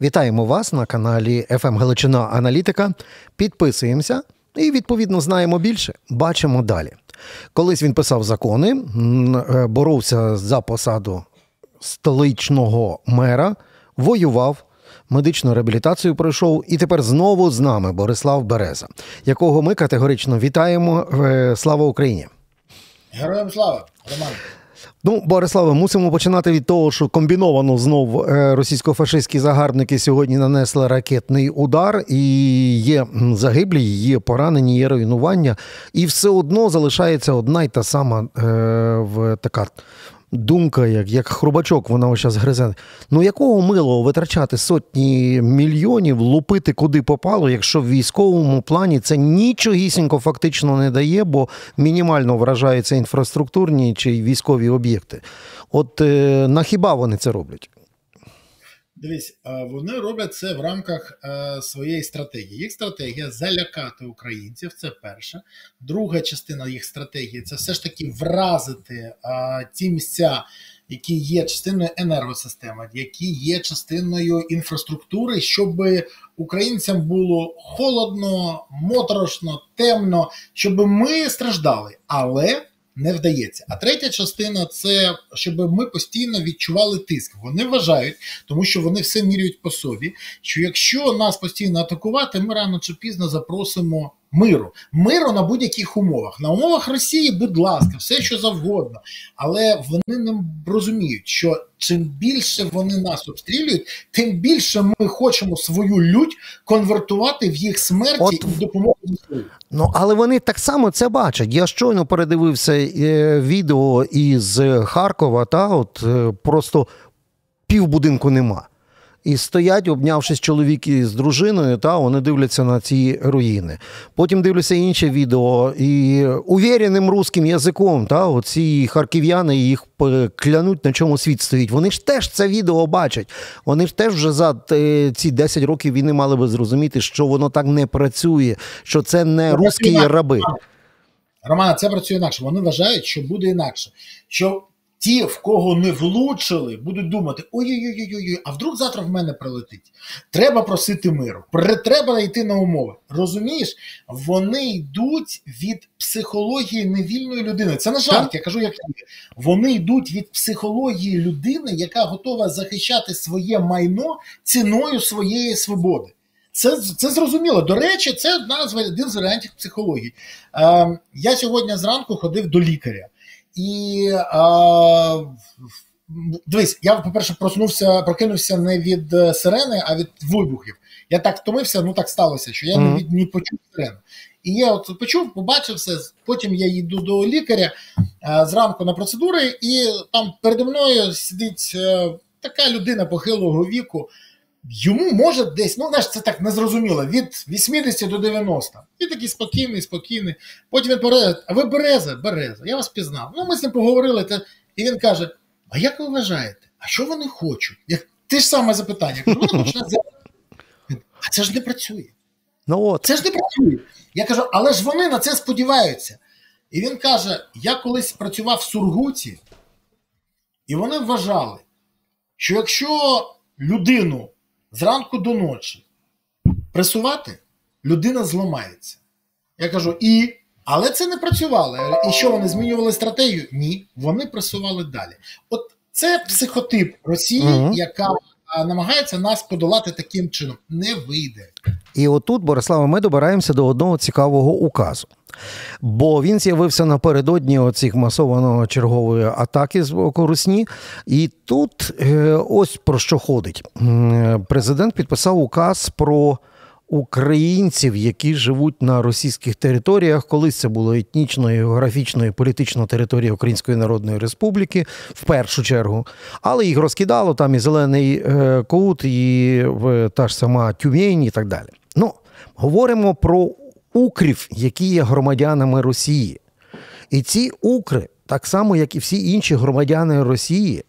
Вітаємо вас на каналі «ФМ Галичина Аналітика. Підписуємося і, відповідно, знаємо більше. Бачимо далі. Колись він писав закони, е, боровся за посаду столичного мера, воював. Медичну реабілітацію пройшов, і тепер знову з нами Борислав Береза, якого ми категорично вітаємо. Е, слава Україні! Героям слава, Роман! Ну, Бориславе, мусимо починати від того, що комбіновано знов е, російсько-фашистські загарбники сьогодні нанесли ракетний удар, і є загиблі, є поранені, є руйнування, і все одно залишається одна й та сама е, в така думка, як як хрубачок, вона ось зараз гризе. Ну якого милого витрачати сотні мільйонів, лупити куди попало, якщо в військовому плані це нічогісінько фактично не дає, бо мінімально вражаються інфраструктурні чи військові об'єкти. От е, на хіба вони це роблять? Дивись, вони роблять це в рамках е, своєї стратегії. Їх стратегія залякати українців. Це перше. Друга частина їх стратегії це все ж таки вразити ті місця, які є частиною енергосистеми, які є частиною інфраструктури, щоб українцям було холодно, моторошно, темно, щоб ми страждали. Але не вдається. А третя частина це щоб ми постійно відчували тиск. Вони вважають, тому що вони все міряють по собі. Що якщо нас постійно атакувати, ми рано чи пізно запросимо миру. Миру на будь-яких умовах. На умовах Росії, будь ласка, все що завгодно. Але вони не розуміють, що чим більше вони нас обстрілюють, тим більше ми хочемо свою лють конвертувати в їх смерті От... і допомогу. Ну але вони так само це бачать. Я щойно передивився е, відео із Харкова, та от е, просто півбудинку нема. І стоять, обнявшись чоловіки з дружиною, та вони дивляться на ці руїни. Потім дивлюся інше відео, і увіреним русським язиком, та оці харків'яни їх клянуть, на чому світ стоїть. Вони ж теж це відео бачать. Вони ж теж вже за е, ці 10 років війни мали би зрозуміти, що воно так не працює, що це не русські раби. Романа, це працює інакше. Вони вважають, що буде інакше. Що Ті, в кого не влучили, будуть думати: ой-ой-ой, а вдруг завтра в мене прилетить. Треба просити миру, треба йти на умови. Розумієш, вони йдуть від психології невільної людини. Це не жарт, я кажу, як. Вони йдуть від психології людини, яка готова захищати своє майно ціною своєї свободи. Це це зрозуміло. До речі, це одна з один з варіантів психології. Е, Я сьогодні зранку ходив до лікаря. І а, дивись, я, по-перше, проснувся, прокинувся не від е, сирени, а від вибухів. Я так втомився, ну так сталося, що я mm-hmm. не, від, не почув сирену. І я от почув, побачив все. Потім я йду до лікаря а, зранку на процедури, і там переді мною сидить а, е, така людина похилого віку. Йому може десь, ну знаєш, це так незрозуміло, від 80 до 90. І такий спокійний, спокійний. Потім він бере, а ви береза, береза, я вас пізнав. Ну, ми з ним поговорили, та... і він каже: А як ви вважаєте, а що вони хочуть? Як те ж саме запитання, кажу, вони хочуть А це ж не працює. Ну от. Це ж не працює. Я кажу, але ж вони на це сподіваються. І він каже: я колись працював в Сургуті, і вони вважали, що якщо людину зранку до ночі пресувати, людина зламається. Я кажу, і. Але це не працювало. І що вони змінювали стратегію? Ні, вони пресували далі. От це психотип Росії, угу. яка намагається нас подолати таким чином. Не вийде. І отут, Борислава, ми добираємося до одного цікавого указу. Бо він з'явився напередодні оцих масованої чергової атаки з боку Русні. І тут е, ось про що ходить. Президент підписав указ про. Українців, які живуть на російських територіях, колись це було етнічно, географічно і політично територія Української Народної Республіки, в першу чергу, але їх розкидало там і Зелений е, Кут, і та ж сама Тюмень, і так далі. Ну, говоримо про укрів, які є громадянами Росії. І ці укри, так само, як і всі інші громадяни Росії,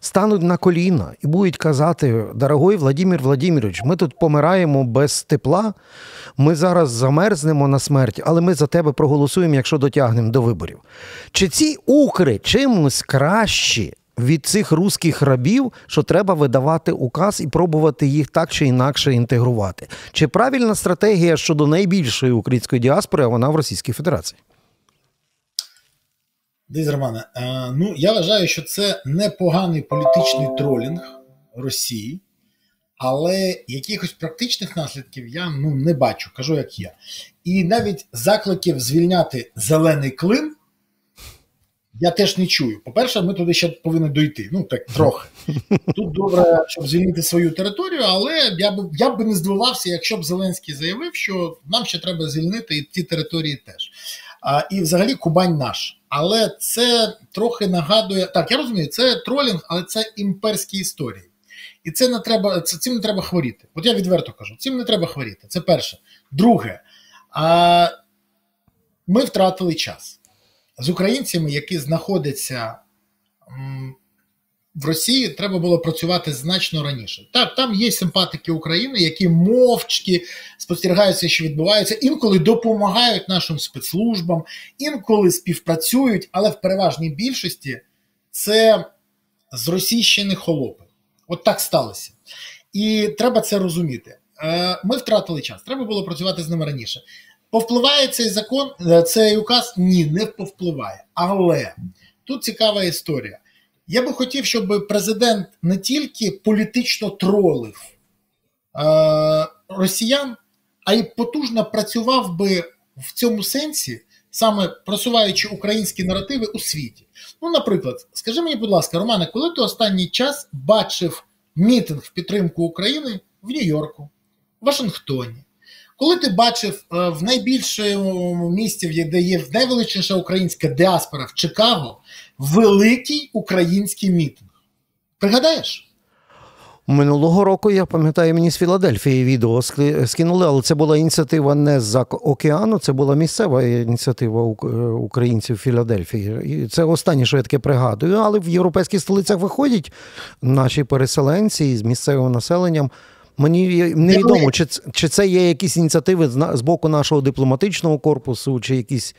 стануть на коліна і будуть казати: дорогой Владимир Владимирович, ми тут помираємо без тепла, ми зараз замерзнемо на смерть, але ми за тебе проголосуємо, якщо дотягнемо до виборів. Чи ці укри чимось кращі від цих руських рабів, що треба видавати указ і пробувати їх так чи інакше інтегрувати. Чи правильна стратегія щодо найбільшої української діаспори, а вона в Російській Федерації? Дивіться, Романе, е, ну я вважаю, що це непоганий політичний тролінг Росії, але якихось практичних наслідків я ну, не бачу, кажу, як є. І навіть закликів звільняти зелений клин я теж не чую. По-перше, ми туди ще повинні дойти. Ну так трохи. Тут добре, щоб звільнити свою територію, але я б я б не здивувався, якщо б Зеленський заявив, що нам ще треба звільнити і ті території теж. А, І взагалі Кубань наш. Але це трохи нагадує. Так, я розумію, це тролінг, але це імперські історії. І це не треба, це, цим не треба хворіти. От я відверто кажу, цим не треба хворіти. Це перше. Друге, а, ми втратили час з українцями, які знаходяться в Росії, треба було працювати значно раніше. Так, там є симпатики України, які мовчки спостерігаються, що відбувається, інколи допомагають нашим спецслужбам, інколи співпрацюють, але в переважній більшості це зросійщені холопи. От так сталося. І треба це розуміти. Е, ми втратили час, треба було працювати з ними раніше. Повпливає цей закон, е, цей указ? Ні, не повпливає. Але тут цікава історія. Я би хотів, щоб президент не тільки політично тролив е, росіян, а й потужно працював би в цьому сенсі, саме просуваючи українські наративи у світі. Ну, наприклад, скажи мені, будь ласка, Романе, коли ти останній час бачив мітинг в підтримку України в Нью-Йорку, Вашингтоні? Коли ти бачив е, в найбільшому місті, де є найвеличніша українська діаспора в Чикаго, великий український мітинг? Пригадаєш? Минулого року я пам'ятаю, мені з Філадельфії відео скинули, але це була ініціатива не з океану, це була місцева ініціатива українців Філадельфії. І це останнє, що я таке пригадую. Але в європейських столицях виходять наші переселенці з місцевим населенням. Мені невідомо, чи чи це є якісь ініціативи з боку нашого дипломатичного корпусу, чи якісь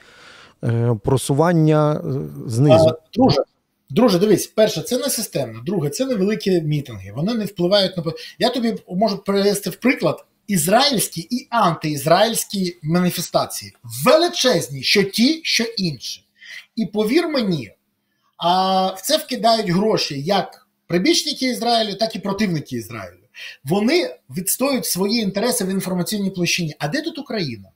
е, просування е, знизу. Друже, друже, дивись, перше, це не системно. Друге, це невеликі мітинги. Вони не впливають на Я тобі можу привести в приклад ізраїльські і антиізраїльські маніфестації. Величезні, що ті, що інші. І повір мені, а в це вкидають гроші як прибічники Ізраїлю, так і противники Ізраїлю. Вони відстоюють свої інтереси в інформаційній площині. А де тут Україна?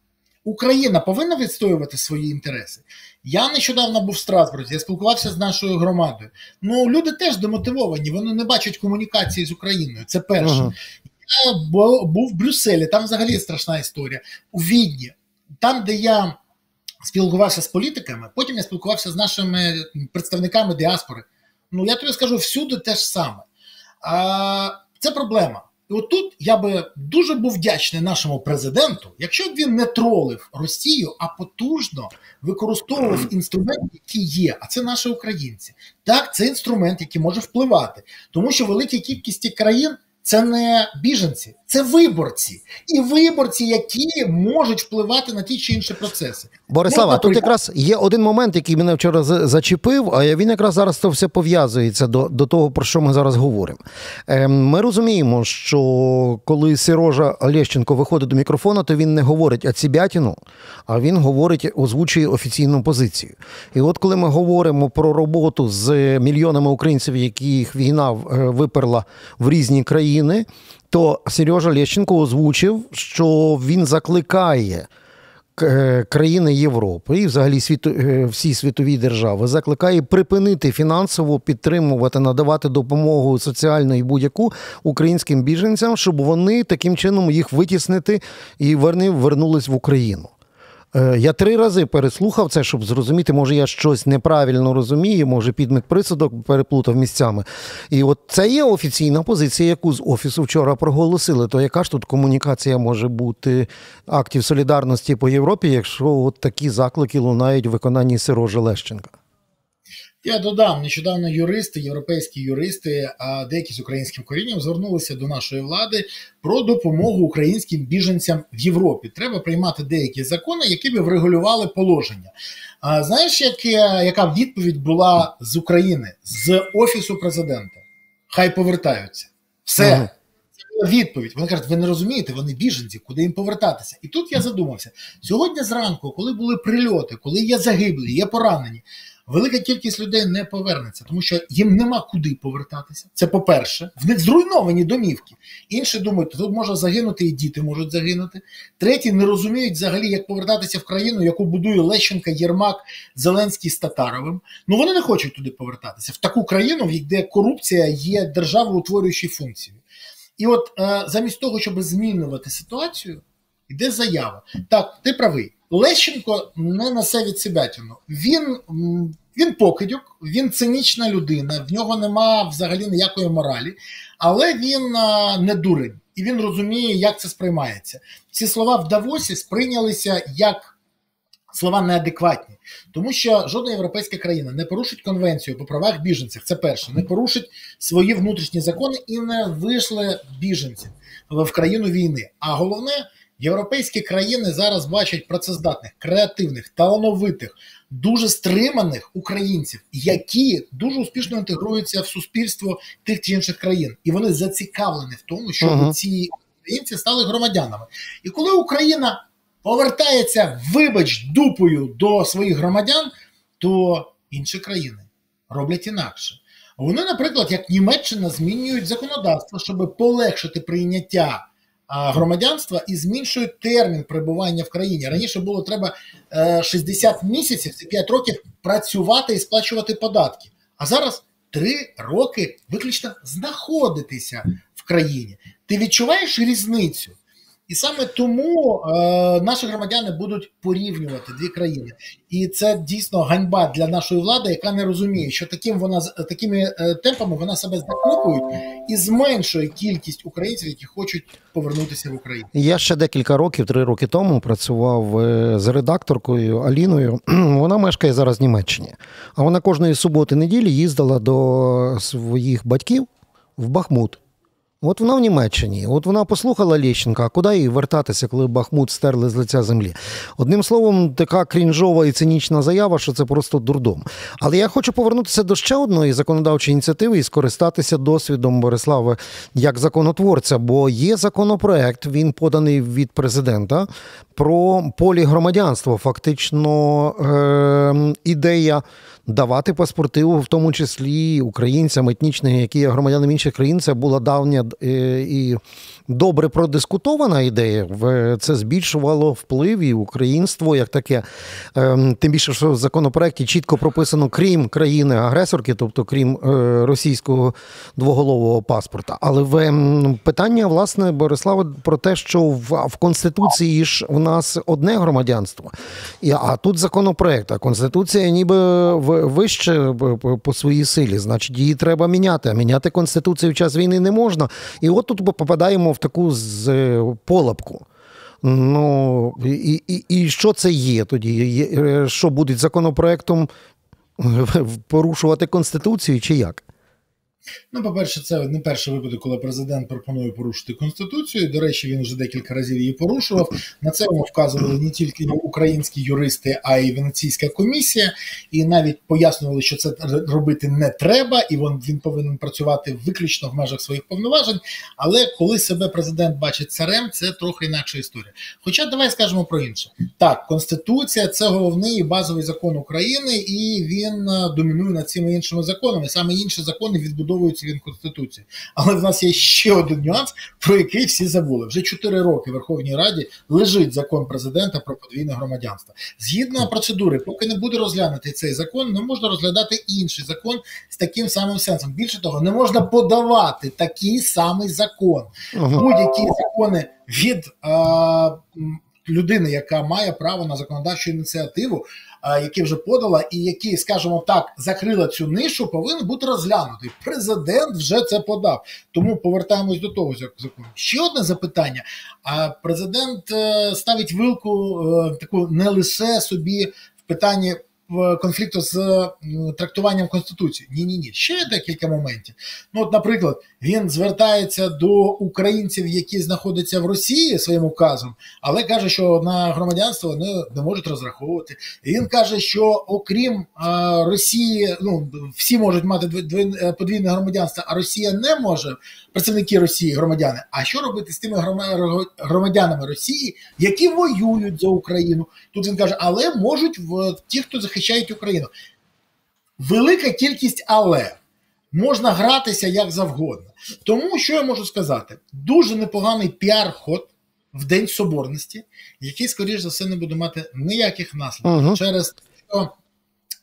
Україна повинна відстоювати свої інтереси. Я нещодавно був в Страсбурзі, я спілкувався з нашою громадою. Ну люди теж демотивовані, вони не бачать комунікації з Україною. Це перше. Ага. Я був в Брюсселі, там взагалі страшна історія. У Відні, там, де я спілкувався з політиками, потім я спілкувався з нашими представниками діаспори. Ну я тобі скажу всюди те ж саме. А, це проблема. І отут я би дуже був вдячний нашому президенту, якщо б він не тролив Росію, а потужно використовував інструмент, який є. А це наші українці. Так, це інструмент, який може впливати, тому що велика кількість країн це не біженці, це виборці, і виборці, які можуть впливати на ті чи інші процеси. Борислава, тут якраз є один момент, який мене вчора зачепив, а він якраз зараз то все пов'язується до до того, про що ми зараз говоримо. Ем, ми розуміємо, що коли Сирожа Олещенко виходить до мікрофона, то він не говорить ацібятіну, а він говорить, озвучує офіційну позицію. І от коли ми говоримо про роботу з мільйонами українців, яких війна е, виперла в різні країни, то Сережа Лещенко озвучив, що він закликає е, країни Європи і взагалі світу, е, всі світові держави закликає припинити фінансово підтримувати, надавати допомогу соціальну і будь-яку українським біженцям, щоб вони таким чином їх витіснити і вернулись в Україну. Е, я три рази переслухав це, щоб зрозуміти, може я щось неправильно розумію, може підмик присудок переплутав місцями. І от це є офіційна позиція, яку з офісу вчора проголосили. То яка ж тут комунікація може бути актів солідарності по Європі, якщо от такі заклики лунають в виконанні Сирожа Лещенка? Я додам нещодавно юристи, європейські юристи, а деякі з українським корінням звернулися до нашої влади про допомогу українським біженцям в Європі. Треба приймати деякі закони, які би врегулювали положення. А знаєш, як, яка відповідь була з України з офісу президента? Хай повертаються. Все. Ага. Відповідь, вони кажуть, ви не розумієте, вони біженці, куди їм повертатися. І тут я задумався сьогодні зранку, коли були прильоти, коли є загиблі, є поранені, велика кількість людей не повернеться, тому що їм нема куди повертатися. Це по-перше, в них зруйновані домівки. Інші думають, тут може загинути, і діти можуть загинути. Треті не розуміють взагалі, як повертатися в країну, яку будує Лещенка, Єрмак, Зеленський з Татаровим. Ну вони не хочуть туди повертатися в таку країну, де корупція є державоутворюючою функцією. І от е, замість того, щоб змінювати ситуацію, йде заява. Так, ти правий. Лещенко не несе від себятину. Він він покидьок, він цинічна людина, в нього нема взагалі ніякої моралі, але він не дурень і він розуміє, як це сприймається. Ці слова в Давосі сприйнялися як слова неадекватні, тому що жодна європейська країна не порушить конвенцію по правах біженців. Це перше, не порушить свої внутрішні закони і не вийшли біженців в країну війни. А головне. Європейські країни зараз бачать працездатних, креативних, талановитих, дуже стриманих українців, які дуже успішно інтегруються в суспільство тих чи інших країн, і вони зацікавлені в тому, щоб uh-huh. ці українці стали громадянами. І коли Україна повертається, вибач, дупою до своїх громадян, то інші країни роблять інакше. Вони, наприклад, як Німеччина, змінюють законодавство, щоб полегшити прийняття громадянства і зменшують термін перебування в країні. Раніше було треба 60 е, місяців, це 5 років працювати і сплачувати податки. А зараз 3 роки виключно знаходитися в країні. Ти відчуваєш різницю? І саме тому е, наші громадяни будуть порівнювати дві країни, і це дійсно ганьба для нашої влади, яка не розуміє, що таким вона такими е, темпами вона себе захоплюють і зменшує кількість українців, які хочуть повернутися в Україну. Я ще декілька років, три роки тому, працював е, з редакторкою Аліною. Вона мешкає зараз в Німеччині, а вона кожної суботи неділі їздила до своїх батьків в Бахмут. От вона в Німеччині, от вона послухала Лещенка, а куди їй вертатися, коли Бахмут стерли з лиця землі. Одним словом, така крінжова і цинічна заява, що це просто дурдом. Але я хочу повернутися до ще одної законодавчої ініціативи і скористатися досвідом Борислава як законотворця, бо є законопроект, він поданий від президента про полігромадянство. Фактично е- ідея давати паспорти, в тому числі українцям етнічним, які є громадянами інших країн, це була давня е, і добре продискутована ідея. Це збільшувало вплив і українство як таке. Ем, тим більше, що в законопроекті чітко прописано, крім країни-агресорки, тобто крім е, російського двоголового паспорта. Але в ем, питання, власне, Борислава, про те, що в, в Конституції ж у нас одне громадянство, а тут законопроект, а Конституція ніби вище по своїй силі, значить, її треба міняти. А міняти Конституцію в час війни не можна. І от тут попадаємо в таку з е, полапку. Ну і і, і що це є тоді? Е, що буде законопроектом порушувати Конституцію чи як? Ну, по-перше, це не перший випадок, коли президент пропонує порушити конституцію. До речі, він вже декілька разів її порушував. На це вказували не тільки українські юристи, а й Венеційська комісія, і навіть пояснювали, що це робити не треба, і він, він повинен працювати виключно в межах своїх повноважень. Але коли себе президент бачить царем, це трохи інакша історія. Хоча давай скажемо про інше. Так, конституція це головний і базовий закон України, і він е, домінує над цими іншими законами. Саме інші закони відбудовують вбудовується він Конституції. Але в нас є ще один нюанс, про який всі забули. Вже 4 роки в Верховній Раді лежить закон президента про подвійне громадянство. Згідно процедури, поки не буде розглянутий цей закон, не можна розглядати інший закон з таким самим сенсом. Більше того, не можна подавати такий самий закон. Будь-які закони від. А, людини, яка має право на законодавчу ініціативу, які вже подала, і які, скажімо так, закрила цю нишу, повинен бути розглянутий. Президент вже це подав. Тому повертаємось до того закону. Ще одне запитання: а президент е, ставить вилку е, таку не лише собі в питанні конфлікту з трактуванням конституції. Ні, ні, ні. Ще декілька моментів. Ну, от, наприклад, він звертається до українців, які знаходяться в Росії своїм указом, але каже, що на громадянство вони не можуть розраховувати. І Він каже, що окрім а, Росії, ну всі можуть мати подвійне громадянство, а Росія не може. Представники Росії, громадяни. А що робити з тими громадянами Росії, які воюють за Україну? Тут він каже, але можуть в ті, хто захищають Україну. Велика кількість але можна гратися як завгодно. Тому що я можу сказати, дуже непоганий піар-ход в День Соборності, який, скоріш за все, не буде мати ніяких наслідків uh-huh. через що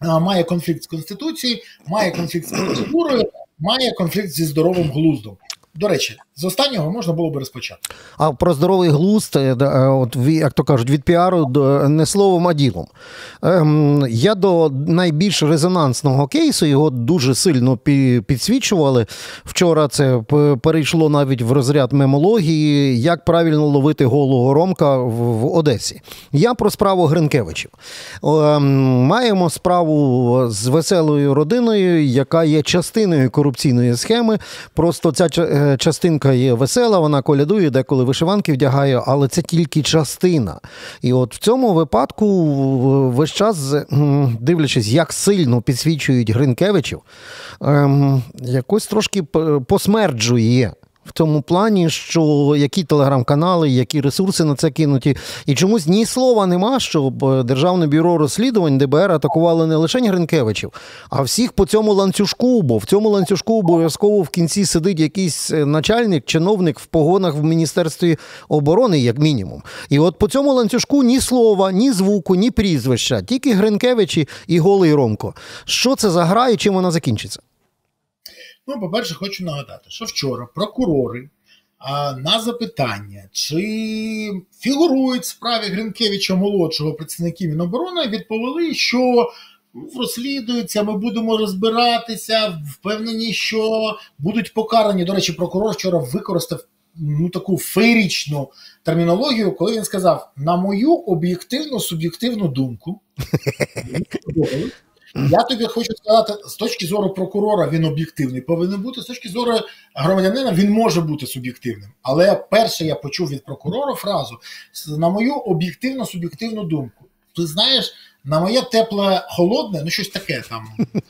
має конфлікт з Конституцією, має конфлікт з процедурою, має конфлікт зі здоровим глуздом. До речі, з останнього можна було би розпочати. А про здоровий глузд, е, е, от як то кажуть, від піару не словом, а ділом. Ем, я до найбільш резонансного кейсу його дуже сильно підсвічували. Вчора це перейшло навіть в розряд мемології, як правильно ловити голого ромка в Одесі. Я про справу Гринкевичів. Ем, маємо справу з веселою родиною, яка є частиною корупційної схеми. Просто ця е, частинка є весела, вона колядує, деколи вишиванки вдягає, але це тільки частина. І от в цьому випадку весь час, дивлячись, як сильно підсвічують Гринкевичів, ем, якось трошки посмерджує в тому плані, що які телеграм-канали, які ресурси на це кинуті, і чомусь ні слова нема, щоб е, Державне бюро розслідувань ДБР атакувало не лише Гринкевичів, а всіх по цьому ланцюжку. Бо в цьому ланцюжку обов'язково в кінці сидить якийсь е, начальник, чиновник в погонах в міністерстві оборони, як мінімум. І от по цьому ланцюжку ні слова, ні звуку, ні прізвища, тільки Гринкевичі і голий Ромко. Що це за гра і чим вона закінчиться? Ну, по-перше, хочу нагадати, що вчора прокурори а, на запитання, чи фігурують в справі Гринкевича молодшого представників Міноборони, відповіли, що розслідується, ми будемо розбиратися, впевнені, що будуть покарані. До речі, прокурор вчора використав ну, таку феєрічну термінологію, коли він сказав: на мою об'єктивну суб'єктивну думку. Я тобі хочу сказати, з точки зору прокурора він об'єктивний повинен бути, з точки зору громадянина він може бути суб'єктивним. Але перше я почув від прокурора фразу на мою об'єктивну суб'єктивну думку. Ти знаєш, на моє тепле холодне, ну щось таке там.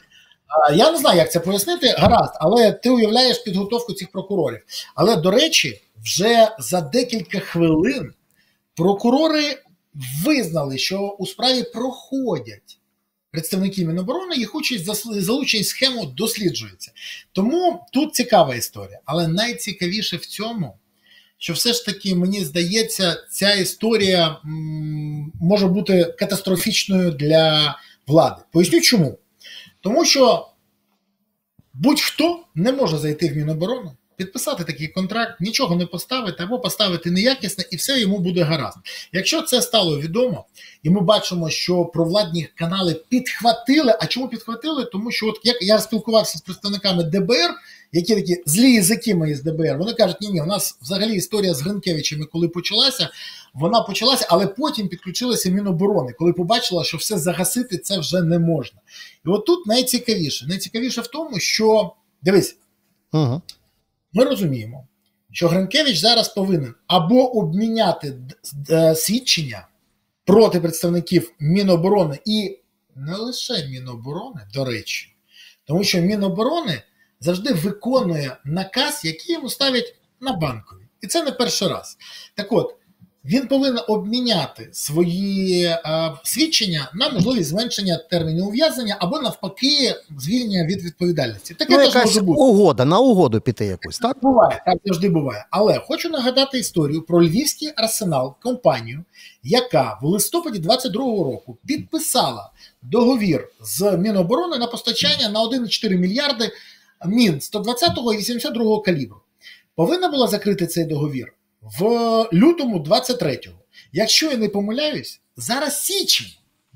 Я не знаю, як це пояснити, гаразд, але ти уявляєш підготовку цих прокурорів. Але, до речі, вже за декілька хвилин прокурори визнали, що у справі проходять представники Міноборони, їх участь за участь схему досліджується. Тому тут цікава історія. Але найцікавіше в цьому, що все ж таки, мені здається, ця історія може бути катастрофічною для влади. Поясню чому. Тому що будь-хто не може зайти в Міноборону підписати такий контракт, нічого не поставити або поставити неякісне, і все йому буде гаразд. Якщо це стало відомо, і ми бачимо, що провладні канали підхватили. А чому підхватили? Тому що, от як я спілкувався з представниками ДБР, які такі злі язики мої з ДБР, вони кажуть, ні, ні, у нас взагалі історія з Гринкевичами, коли почалася, вона почалася, але потім підключилася Міноборони, коли побачила, що все загасити це вже не можна. І от тут найцікавіше. Найцікавіше в тому, що дивись. Ага ми розуміємо, що Гринкевич зараз повинен або обміняти е, свідчення проти представників Міноборони і не лише Міноборони, до речі, тому що Міноборони завжди виконує наказ, який йому ставлять на банкові. І це не перший раз. Так от, він повинен обміняти свої а, свідчення на можливість зменшення терміну ув'язнення або навпаки звільнення від відповідальності. Таке ну, теж може бути угода на угоду піти якусь. Так буває, так завжди буває. Але хочу нагадати історію про львівський арсенал, компанію, яка в листопаді 22-го року підписала договір з Міноборони на постачання на 1,4 мільярди мін 120 го і 82 го калібру. Повинна була закрити цей договір в лютому 23-го. Якщо я не помиляюсь, зараз січень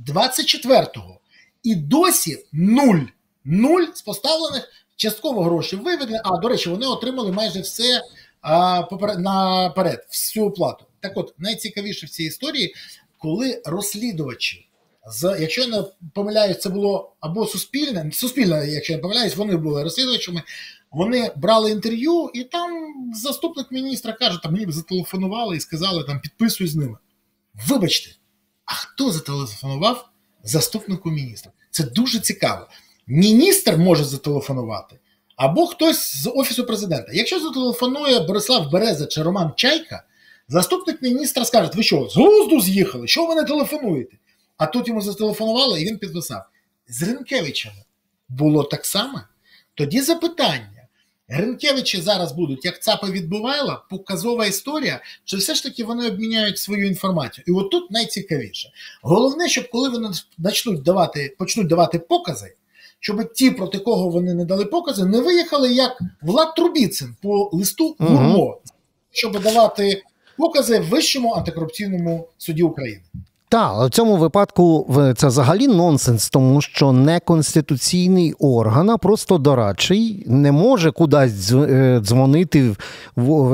24-го. І досі нуль. Нуль з поставлених частково грошей виведені. А, до речі, вони отримали майже все а, наперед, всю оплату. Так от, найцікавіше в цій історії, коли розслідувачі з, якщо я не помиляюсь, це було або суспільне, суспільне, якщо я не помиляюсь, вони були розслідувачами. Вони брали інтерв'ю, і там заступник міністра каже, там мені зателефонували і сказали, там підписуй з ними. Вибачте, а хто зателефонував заступнику міністра? Це дуже цікаво. Міністр може зателефонувати, або хтось з офісу президента. Якщо зателефонує Борислав Береза чи Роман Чайка, заступник міністра скаже: ви що, з глузду з'їхали? Що ви не телефонуєте? А тут йому зателефонували, і він підписав. З Ринкевичами було так само. Тоді запитання. Гринкевичі зараз будуть як ЦАПа відбувайла, показова історія, чи все ж таки вони обміняють свою інформацію. І от тут найцікавіше. Головне, щоб коли вони почнуть давати, почнуть давати покази, щоб ті, проти кого вони не дали покази, не виїхали як Влад Трубіцин по листу Гурмо, угу. щоб давати покази Вищому антикорупційному суді України. Але в цьому випадку це взагалі нонсенс, тому що неконституційний орган, а просто дорадчий, не може кудись е, дзвонити,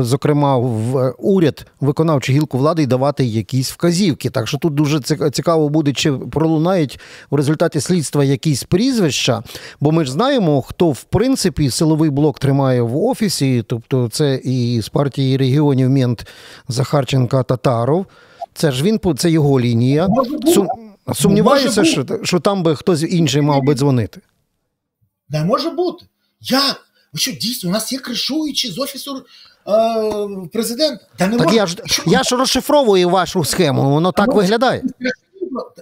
зокрема, в уряд, виконавчу гілку влади і давати якісь вказівки. Так що тут дуже цікаво буде, чи пролунають в результаті слідства якісь прізвища, бо ми ж знаємо, хто в принципі силовий блок тримає в офісі, тобто це і з партії регіонів Мент Захарченка Татаров. Це ж він це його лінія. Сум... Сумніваюся, що що там би хтось інший мав би дзвонити. Не може бути. Як? Ви що, дійсно, у нас є кришуючі з офісу е, президента. Та не так може... я ж я ж розшифровую вашу схему, воно так виглядає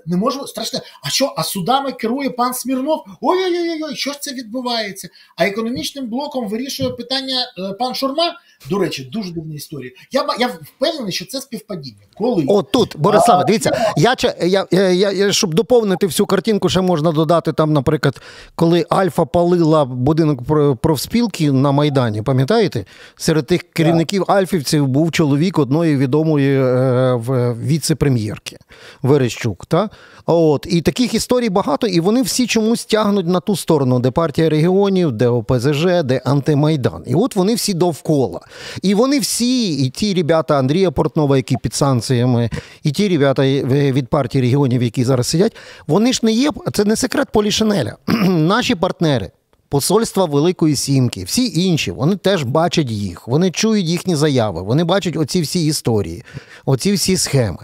не можу страшне. А що? А судами керує пан Смірнов? Ой-ой-ой, ой що ж це відбувається? А економічним блоком вирішує питання е, пан Шурма. До речі, дуже дивна історія. Я я впевнений, що це співпадіння. Коли О, тут, Бориславе, дивіться, я, я, я, я щоб доповнити всю картинку, ще можна додати там, наприклад, коли Альфа палила будинок профспілки на Майдані, пам'ятаєте? Серед тих керівників Альфівців був чоловік одної відомої е, віце-прем'єрки Верещук. Та? От І таких історій багато, і вони всі чомусь тягнуть на ту сторону, де партія регіонів, де ОПЗЖ, де антимайдан. І от вони всі довкола. І вони всі, і ті ребята Андрія Портнова, які під санкціями, і ті ребята від партії регіонів, які зараз сидять, вони ж не є, це не секрет Полішинеля. Наші партнери. Посольства Великої Сімки, всі інші, вони теж бачать їх, вони чують їхні заяви, вони бачать оці всі історії, оці всі схеми.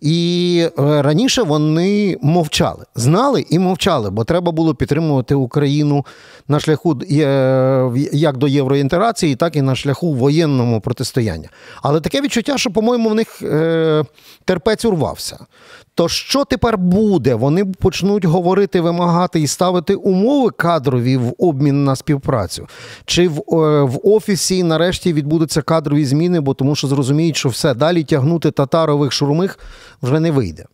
І е, раніше вони мовчали, знали і мовчали, бо треба було підтримувати Україну на шляху е, як до євроінтеграції, так і на шляху воєнному протистояння. Але таке відчуття, що, по-моєму, в них е, терпець урвався. То що тепер буде? Вони почнуть говорити, вимагати і ставити умови кадрові в обмін на співпрацю? Чи в в офісі нарешті відбудуться кадрові зміни, бо тому що зрозуміють, що все далі тягнути татарових шурмих вже не вийде.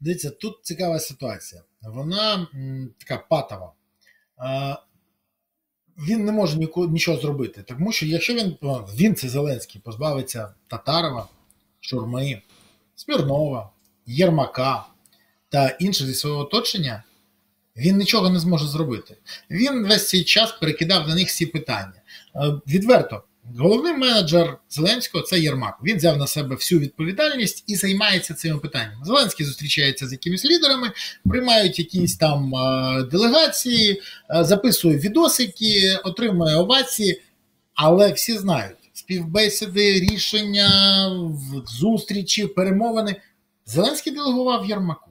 Дивіться, тут цікава ситуація. Вона м, така патова. А, Він не може нічого зробити, тому що якщо він він це Зеленський позбавиться Татарова, Шурми, Смірнова, Єрмака та інших зі свого оточення, він нічого не зможе зробити. Він весь цей час перекидав на них всі питання. Відверто, Головний менеджер Зеленського це Єрмак. Він взяв на себе всю відповідальність і займається цими питаннями. Зеленський зустрічається з якимись лідерами, приймають якісь там делегації, записує відосики, отримує овації, але всі знають співбесіди, рішення, зустрічі, перемовини. Зеленський делегував Єрмаку.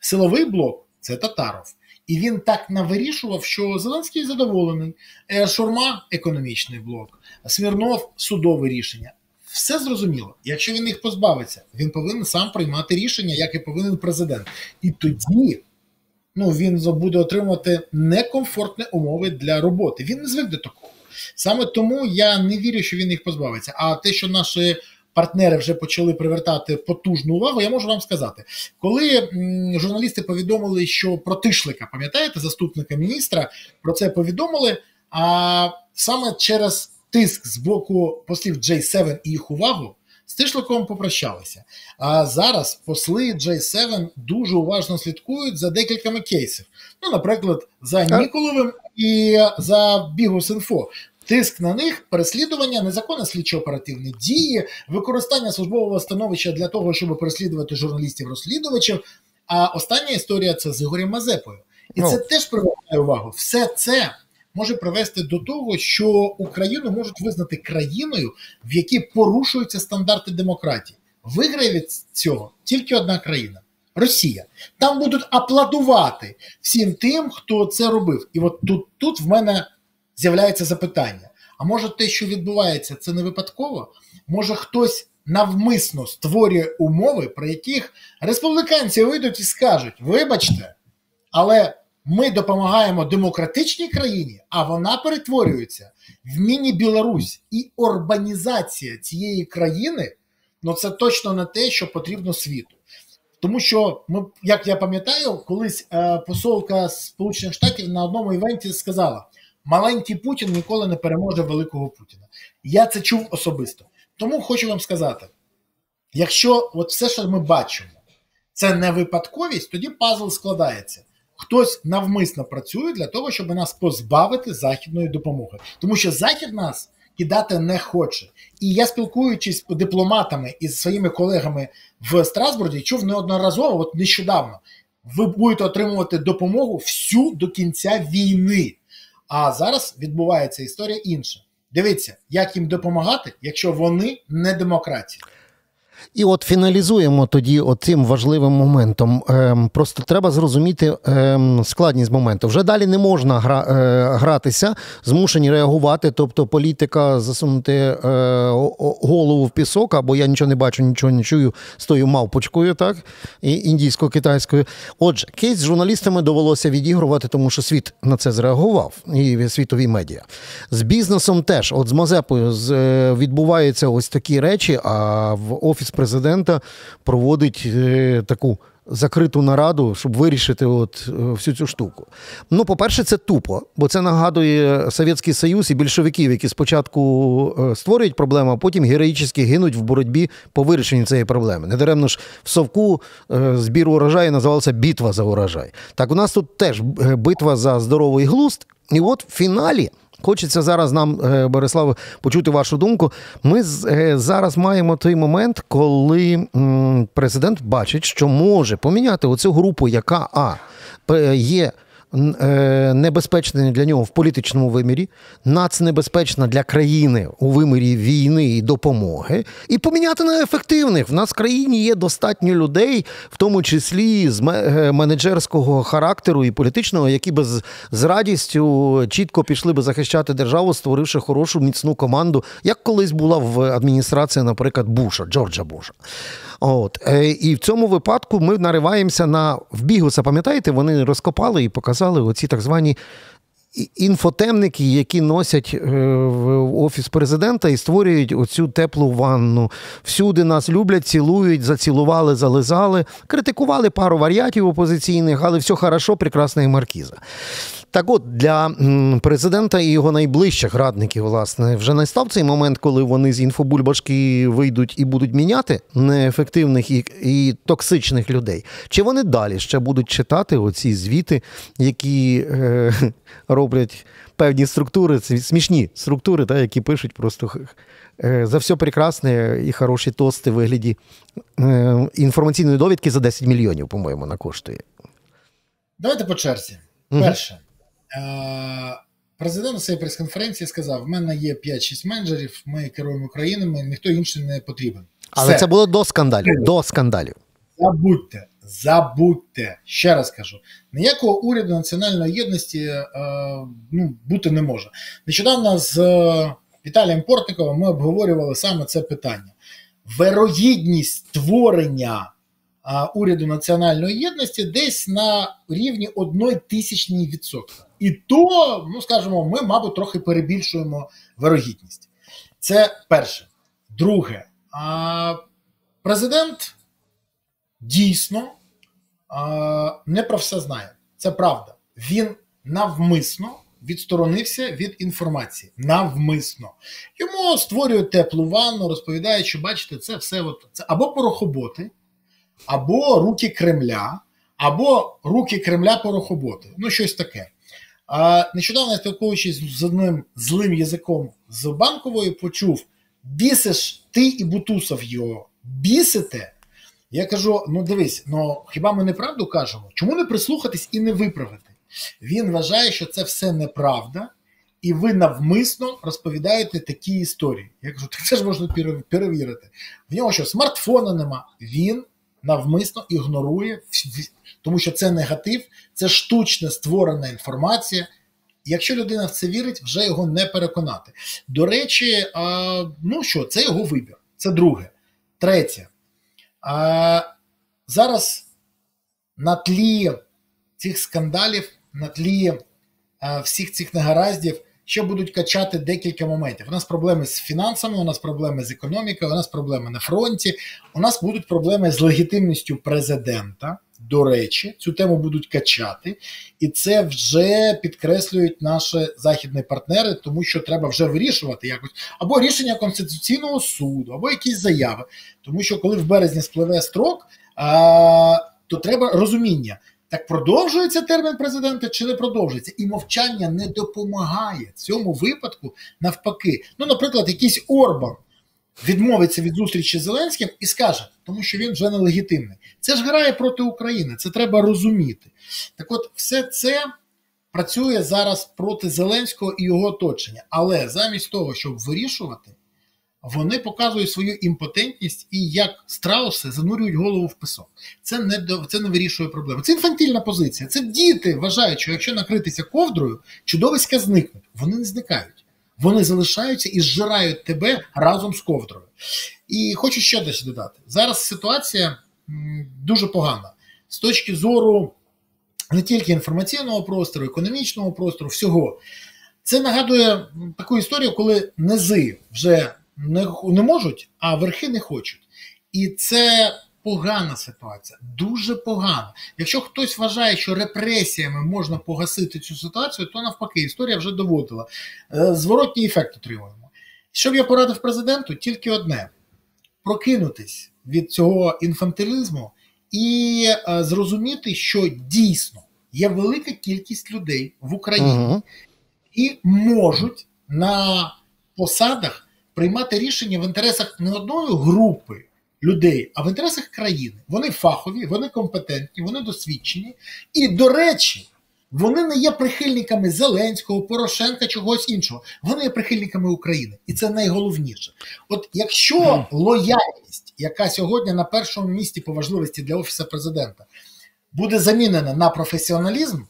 Силовий блок це Татаров. І він так навирішував, що Зеленський задоволений. Е, Шурма економічний блок, Смірнов судове рішення. Все зрозуміло. Якщо він їх позбавиться, він повинен сам приймати рішення, як і повинен президент. І тоді ну, він буде отримувати некомфортні умови для роботи. Він не звик до такого. Саме тому я не вірю, що він їх позбавиться. А те, що наші партнери вже почали привертати потужну увагу. Я можу вам сказати, коли журналісти повідомили, що про Тишлика, пам'ятаєте, заступника міністра, про це повідомили. А саме через тиск з боку послів J7 і їх увагу. З Тишликом попрощалися. А зараз посли J7 дуже уважно слідкують за декількома кейсів. Ну, наприклад, за Ніколовим і за Бігус.Інфо тиск на них, переслідування, незаконне слідчо-оперативні дії, використання службового становища для того, щоб переслідувати журналістів-розслідувачів. А остання історія це з Ігорем Мазепою. І ну. це теж привертає увагу. Все це може привести до того, що Україну можуть визнати країною, в якій порушуються стандарти демократії. Виграє від цього тільки одна країна Росія. Там будуть аплодувати всім тим, хто це робив. І от тут, тут в мене з'являється запитання: а може те, що відбувається, це не випадково? Може хтось навмисно створює умови, при яких республіканці вийдуть і скажуть: вибачте, але ми допомагаємо демократичній країні, а вона перетворюється в міні-Білорусь і урбанізація цієї країни. Ну це точно не те, що потрібно світу. Тому що ми, як я пам'ятаю, колись е, посолка Сполучених Штатів на одному івенті сказала: маленький Путін ніколи не переможе великого Путіна. Я це чув особисто. Тому хочу вам сказати: якщо от все, що ми бачимо, це не випадковість, тоді пазл складається. Хтось навмисно працює для того, щоб нас позбавити західної допомоги, тому що захід нас кидати не хоче. І я спілкуючись з дипломатами і з своїми колегами в Страсбурзі, чув неодноразово, от нещодавно, ви будете отримувати допомогу всю до кінця війни. А зараз відбувається історія інша. Дивіться, як їм допомагати, якщо вони не демократія. І от фіналізуємо тоді цим важливим моментом. Ем, просто треба зрозуміти ем, складність моменту. Вже далі не можна гра, е, гратися, змушені реагувати. Тобто політика засунути е, голову в пісок, або я нічого не бачу, нічого не чую з тою мавпочкою, так індійсько-китайською. Отже, кейс з журналістами довелося відігрувати, тому що світ на це зреагував, і світові медіа. З бізнесом теж, от з Мазепою, з, е, відбуваються ось такі речі. А в офіс президента проводить е, таку. Закриту нараду, щоб вирішити от е, всю цю штуку. Ну, по-перше, це тупо, бо це нагадує Совєтський Союз і більшовиків, які спочатку е, створюють проблему, а потім героїчно гинуть в боротьбі по вирішенню цієї проблеми. Недаремно ж в совку збір урожаю називався битва за урожай. Так, у нас тут теж битва за здоровий глузд, і от в фіналі. Хочеться зараз нам, е, Бориславе, почути вашу думку. Ми е, зараз маємо той момент, коли президент бачить, що може поміняти оцю групу, яка а є небезпечна для нього в політичному вимірі, нацнебезпечна для країни у вимірі війни і допомоги, і поміняти на ефективних. В нас в країні є достатньо людей, в тому числі з е, менеджерського характеру і політичного, які би з радістю чітко пішли би захищати державу, створивши хорошу міцну команду, як колись була в адміністрації, наприклад, Буша, Джорджа Буша. От. Е, і в цьому випадку ми нариваємося на вбігуса, пам'ятаєте, вони розкопали і показали оці так звані. Інфотемники, які носять е, в офіс президента і створюють оцю теплу ванну. Всюди нас люблять, цілують, зацілували, зализали, критикували пару варіатів опозиційних, але все хорошо, прекрасна і маркіза. Так от для президента і його найближчих радників, власне, вже настав цей момент, коли вони з інфобульбашки вийдуть і будуть міняти неефективних і і токсичних людей. Чи вони далі ще будуть читати оці звіти, які е, роблять певні структури, смішні структури, та, які пишуть просто е, за все прекрасне і хороші тости в вигляді е, інформаційної довідки за 10 мільйонів, по-моєму, на коштує. Давайте по черзі. Перше. Президент на своїй прес-конференції сказав: в мене є 5-6 менеджерів, ми керуємо країнами, ніхто інший не потрібен. Але Все. це було до скандалів. До скандалів. Забудьте, забудьте. Ще раз кажу: ніякого уряду національної єдності е, ну, бути не може. Нещодавно з е, Віталієм Портниковим ми обговорювали саме це питання. Верогідність створення уряду національної єдності десь на рівні 1 тисячній відсотка. І то, ну скажімо, ми, мабуть, трохи перебільшуємо вирогідність. Це перше. Друге, президент дійсно не про все знає. Це правда. Він навмисно відсторонився від інформації. Навмисно. Йому створюють теплу ванну, розповідають, що бачите, це все от, це або порохоботи, або руки Кремля, або руки Кремля порохоботи. Ну, щось таке. А Нещодавно спілкуючись з одним злим язиком з банкової, почув: бісиш ти і Бутусов його, бісите, Я кажу: ну дивись, ну хіба ми неправду кажемо? Чому не прислухатись і не виправити? Він вважає, що це все неправда, і ви навмисно розповідаєте такі історії. Я кажу, так це ж можна перевірити. В нього що смартфона нема. Він навмисно ігнорує, тому що це негатив, це штучно створена інформація. Якщо людина в це вірить, вже його не переконати. До речі, ну що, це його вибір. Це друге. Третє. Зараз на тлі цих скандалів, на тлі всіх цих негараздів ще будуть качати декілька моментів. У нас проблеми з фінансами, у нас проблеми з економікою, у нас проблеми на фронті, у нас будуть проблеми з легітимністю президента. До речі, цю тему будуть качати, і це вже підкреслюють наші західні партнери, тому що треба вже вирішувати якось або рішення Конституційного суду, або якісь заяви. Тому що коли в березні спливе строк, а, то треба розуміння. Так продовжується термін президента чи не продовжується? І мовчання не допомагає цьому випадку навпаки. Ну, наприклад, якийсь Орбан відмовиться від зустрічі з Зеленським і скаже, тому що він вже нелегітимний. Це ж грає проти України, це треба розуміти. Так от, все це працює зараз проти Зеленського і його оточення. Але замість того, щоб вирішувати, вони показують свою імпотентність і як страуси занурюють голову в пісок. Це не це не вирішує проблему. Це інфантільна позиція. Це діти вважають, що якщо накритися ковдрою, чудовиська зникнуть. Вони не зникають. Вони залишаються і зжирають тебе разом з ковдрою. І хочу ще дещо додати. Зараз ситуація дуже погана з точки зору не тільки інформаційного простору, економічного простору, всього. Це нагадує таку історію, коли низи вже не, не можуть, а верхи не хочуть. І це погана ситуація, дуже погана. Якщо хтось вважає, що репресіями можна погасити цю ситуацію, то навпаки, історія вже доводила. Е, Зворотній ефект отримуємо. Що б я порадив президенту? Тільки одне: прокинутись від цього інфантилізму і е, зрозуміти, що дійсно є велика кількість людей в Україні, Угу. і можуть на посадах приймати рішення в інтересах не одної групи людей, а в інтересах країни. Вони фахові, вони компетентні, вони досвідчені. І, до речі, вони не є прихильниками Зеленського, Порошенка, чогось іншого. Вони є прихильниками України. І це найголовніше. От якщо лояльність, яка сьогодні на першому місці по важливості для офісу президента, буде замінена на професіоналізм,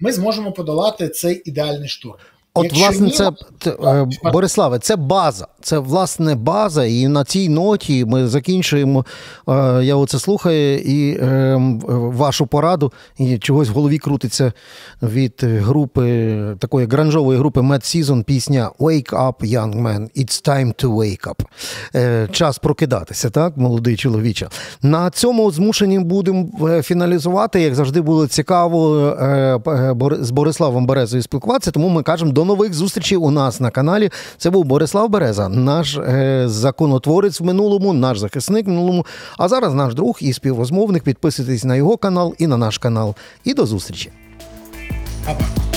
ми зможемо подолати цей ідеальний штурм. От, Якщо власне, ні, це е, Бориславе, це база. Це власне база, і на цій ноті ми закінчуємо. е, Я оце слухаю і е, вашу пораду, і чогось в голові крутиться від групи такої гранжової групи Mad Season пісня Wake up, young man, it's time to wake up. Час прокидатися, так, молодий чоловіче. На цьому змушені будемо фіналізувати. Як завжди було цікаво з Бориславом Березою спілкуватися, тому ми кажемо до нових зустрічей у нас на каналі. Це був Борислав Береза, наш е, законотворець в минулому, наш захисник в минулому, а зараз наш друг і співрозмовник. Підписуйтесь на його канал і на наш канал. І до зустрічі. Па-па.